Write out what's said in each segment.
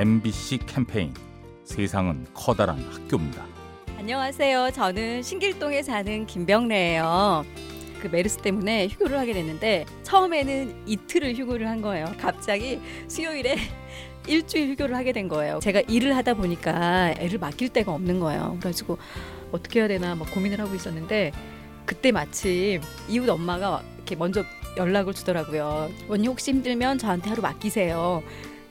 MBC 캠페인 세상은 커다란 학교입니다. 안녕하세요. 저는 신길동에 사는 김병래예요. 그 메르스 때문에 휴교를 하게 됐는데 처음에는 이틀을 휴교를 한 거예요. 갑자기 수요일에 일주일 휴교를 하게 된 거예요. 제가 일을 하다 보니까 애를 맡길 데가 없는 거예요. 그래가지고 어떻게 해야 되나 막 고민을 하고 있었는데 그때 마침 이웃 엄마가 이렇게 먼저 연락을 주더라고요. 언니 혹시 힘들면 저한테 하루 맡기세요.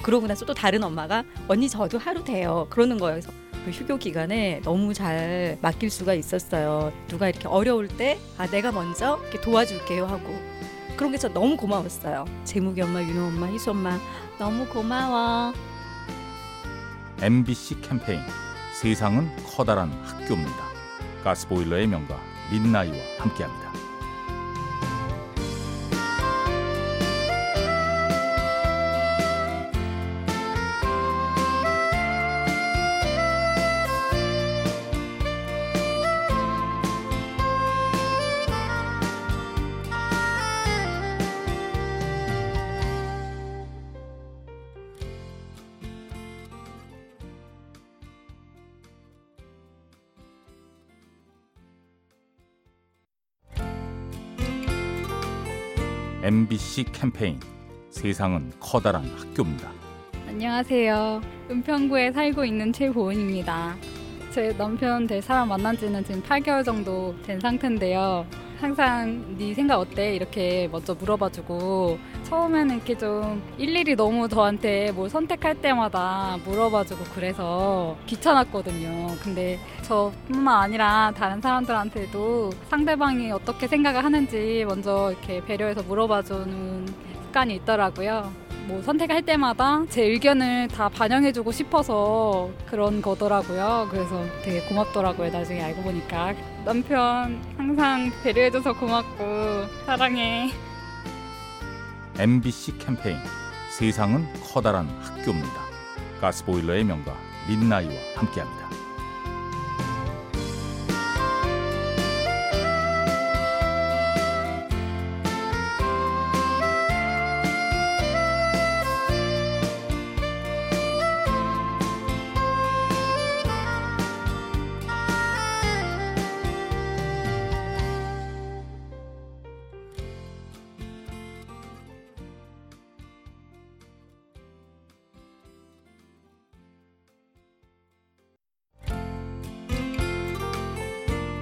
그러고 나서 또 다른 엄마가 언니 저도 하루 돼요. 그러는 거예요. 그래서 그 휴교 기간에 너무 잘 맡길 수가 있었어요. 누가 이렇게 어려울 때 아 내가 먼저 이렇게 도와줄게요 하고 그런 게 진짜 너무 고마웠어요. 재묵이 엄마, 윤호 엄마, 희수 엄마 너무 고마워. MBC 캠페인 세상은 커다란 학교입니다. 가스보일러의 명가 민나이와 함께합니다. MBC 캠페인 세상은 커다란 학교입니다. 안녕하세요. 은평구에 살고 있는 최보은입니다. 제 남편 될 사람 만난 지는 지금 8개월 정도 된 상태인데요. 항상 네 생각 어때? 이렇게 먼저 물어봐주고 처음에는 이렇게 좀 일일이 너무 저한테 뭘 선택할 때마다 물어봐주고 그래서 귀찮았거든요. 근데 저뿐만 아니라 다른 사람들한테도 상대방이 어떻게 생각을 하는지 먼저 이렇게 배려해서 물어봐주는 습관이 있더라고요. 뭐 선택할 때마다 제 의견을 다 반영해주고 싶어서 그런 거더라고요. 그래서 되게 고맙더라고요. 나중에 알고 보니까 남편 항상 배려해줘서 고맙고 사랑해. MBC 캠페인 세상은 커다란 학교입니다. 가스보일러의 명가 민나이와 함께합니다.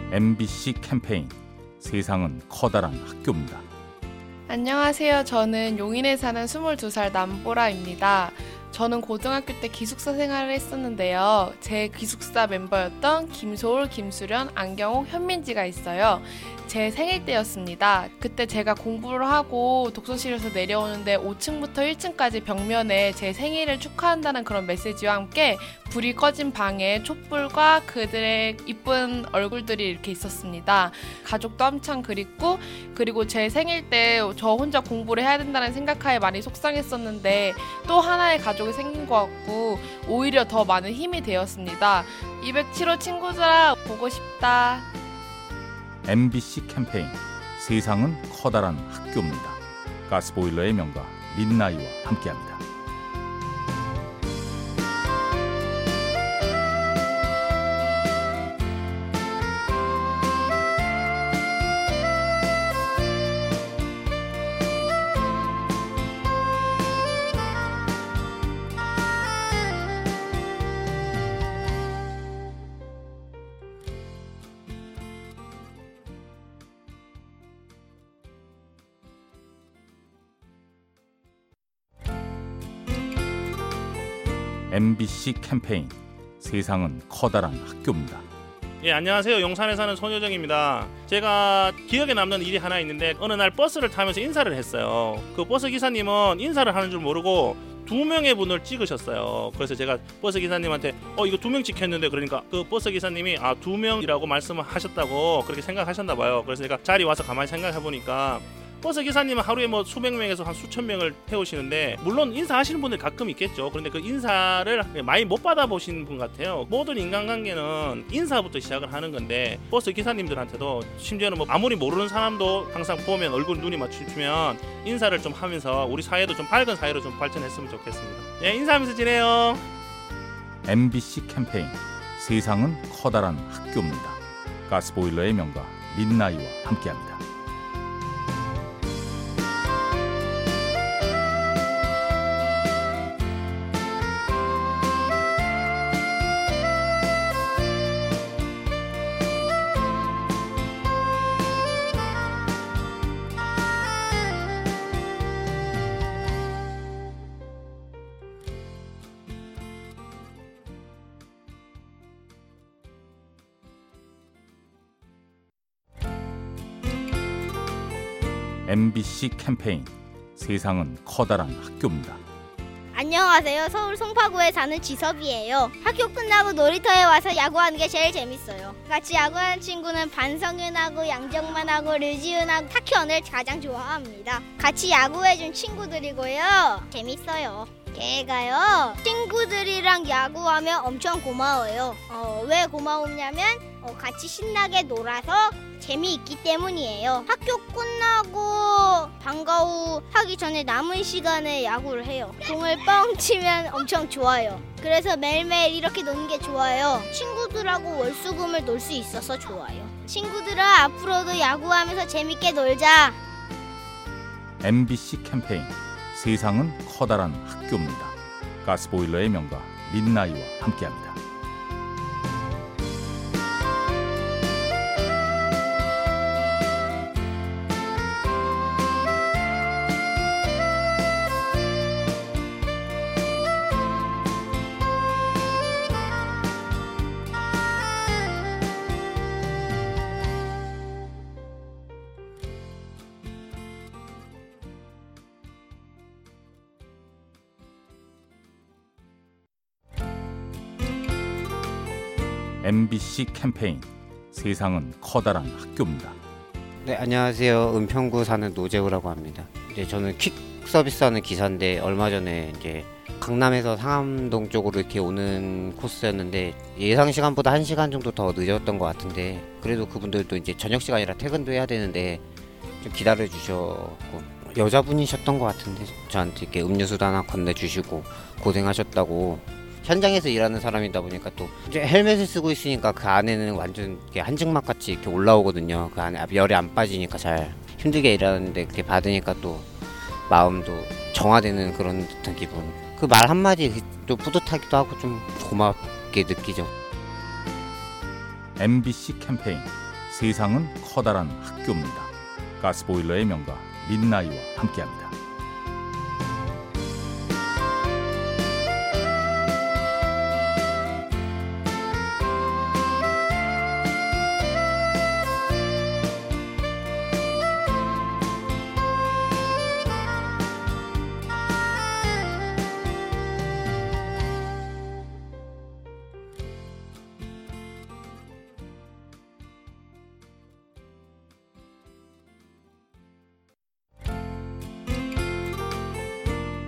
MBC 캠페인 세상은 커다란 학교입니다. 안녕하세요. 저는 용인에 사는 22살 남보라입니다. 저는 고등학교 때 기숙사 생활을 했었는데요. 제 기숙사 멤버였던 김소울, 김수련, 안경옥, 현민지가 있어요. 제 생일 때였습니다. 그때 제가 공부를 하고 독서실에서 내려오는데 5층부터 1층까지 벽면에 제 생일을 축하한다는 그런 메시지와 함께 불이 꺼진 방에 촛불과 그들의 이쁜 얼굴들이 이렇게 있었습니다. 가족도 엄청 그립고 그리고 제 생일 때 저 혼자 공부를 해야 된다는 생각하에 많이 속상했었는데 또 하나의 가족 이 생긴 것 같고 오히려 더 많은 힘이 되었습니다. 207호 친구들아 보고 싶다. MBC 캠페인 세상은 커다란 학교입니다. 가스보일러의 명가 민나이와 함께합니다. MBC 캠페인. 세상은 커다란 학교입니다. 예 안녕하세요. 용산에 사는 손효정입니다. 제가 기억에 남는 일이 하나 있는데 어느 날 버스를 타면서 인사를 했어요. 그 버스 기사님은 인사를 하는 줄 모르고 두 명의 분을 찍으셨어요. 그래서 제가 버스 기사님한테 어 이거 두 명 찍혔는데 그러니까 그 버스 기사님이 아 두 명이라고 말씀을 하셨다고 그렇게 생각하셨나 봐요. 그래서 제가 자리 와서 가만히 생각해 보니까 버스 기사님은 하루에 뭐 수백 명에서 한 수천 명을 태우시는데 물론 인사하시는 분들 가끔 있겠죠. 그런데 그 인사를 많이 못 받아보신 분 같아요. 모든 인간관계는 인사부터 시작을 하는 건데 버스 기사님들한테도 심지어는 뭐 아무리 모르는 사람도 항상 보면 얼굴 눈이 맞추면 인사를 좀 하면서 우리 사회도 좀 밝은 사회로 좀 발전했으면 좋겠습니다. 예, 인사하면서 지내요. MBC 캠페인 세상은 커다란 학교입니다. 가스보일러의 명가 민나이와 함께합니다. MBC 캠페인 세상은 커다란 학교입니다. 안녕하세요. 서울 송파구에 사는 지섭이에요. 학교 끝나고 놀이터에 와서 야구하는 게 제일 재밌어요. 같이 야구하는 친구는 반성윤하고 양정만하고 류지은하고 타키언을 가장 좋아합니다. 같이 야구해준 친구들이고요. 재밌어요. 걔가요 친구들이랑 야구하면 엄청 고마워요. 어, 왜 고마우냐면 어, 같이 신나게 놀아서 재미있기 때문이에요. 학교 끝나고 방과 후 하기 전에 남은 시간에 야구를 해요. 공을 뻥 치면 엄청 좋아요. 그래서 매일매일 이렇게 노는 게 좋아요. 친구들하고 월수금을 놀 수 있어서 좋아요. 친구들아 앞으로도 야구하면서 재밌게 놀자. MBC 캠페인 세상은 커다란 학교입니다. 가스보일러의 명가 민나이와 함께합니다. MBC 캠페인 세상은 커다란 학교입니다. 네, 안녕하세요. 은평구 사는 노재우라고 합니다. 이제 저는 퀵 서비스하는 기사인데 얼마 전에 이제 강남에서 상암동 쪽으로 이렇게 오는 코스였는데 예상 시간보다 한 시간 정도 더 늦었던 것 같은데 그래도 그분들도 이제 저녁 시간이라 퇴근도 해야 되는데 좀 기다려 주셨고 여자분이셨던 것 같은데 저한테 이렇게 음료수도 하나 건네주시고 고생하셨다고 현장에서 일하는 사람이다 보니까 또 이제 헬멧을 쓰고 있으니까 그 안에는 완전 한증막 같이 이렇게 올라오거든요. 그 안에 열이 안 빠지니까 잘 힘들게 일하는데 그렇게 받으니까 또 마음도 정화되는 그런 듯한 기분. 그 말 한마디 또 뿌듯하기도 하고 좀 고맙게 느끼죠. MBC 캠페인 세상은 커다란 학교입니다. 가스보일러의 명가 민나이와 함께합니다.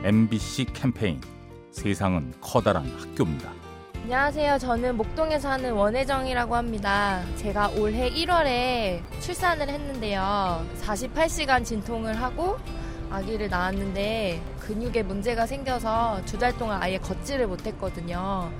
MBC 캠페인 세상은 커다란 학교입니다. 안녕하세요. 저는 목동에 사는 원혜정이라고 합니다. 제가 올해 1월에 출산을 했는데요. 48시간 진통을 하고 아기를 낳았는데 근육에 문제가 생겨서 두 달 동안 아예 걷지를 못했거든요.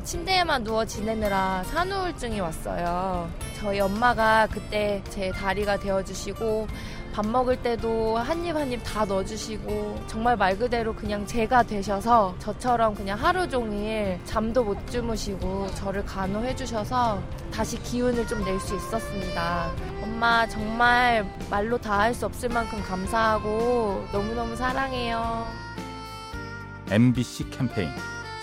어, 침대에만 누워 지내느라 산후우울증이 왔어요. 저희 엄마가 그때 제 다리가 되어주시고 밥 먹을 때도 한 입 한 입 다 넣어주시고 정말 말 그대로 그냥 제가 되셔서 저처럼 그냥 하루 종일 잠도 못 주무시고 저를 간호해 주셔서 다시 기운을 좀 낼 수 있었습니다. 엄마 정말 말로 다 할 수 없을 만큼 감사하고 너무너무 사랑해요. MBC 캠페인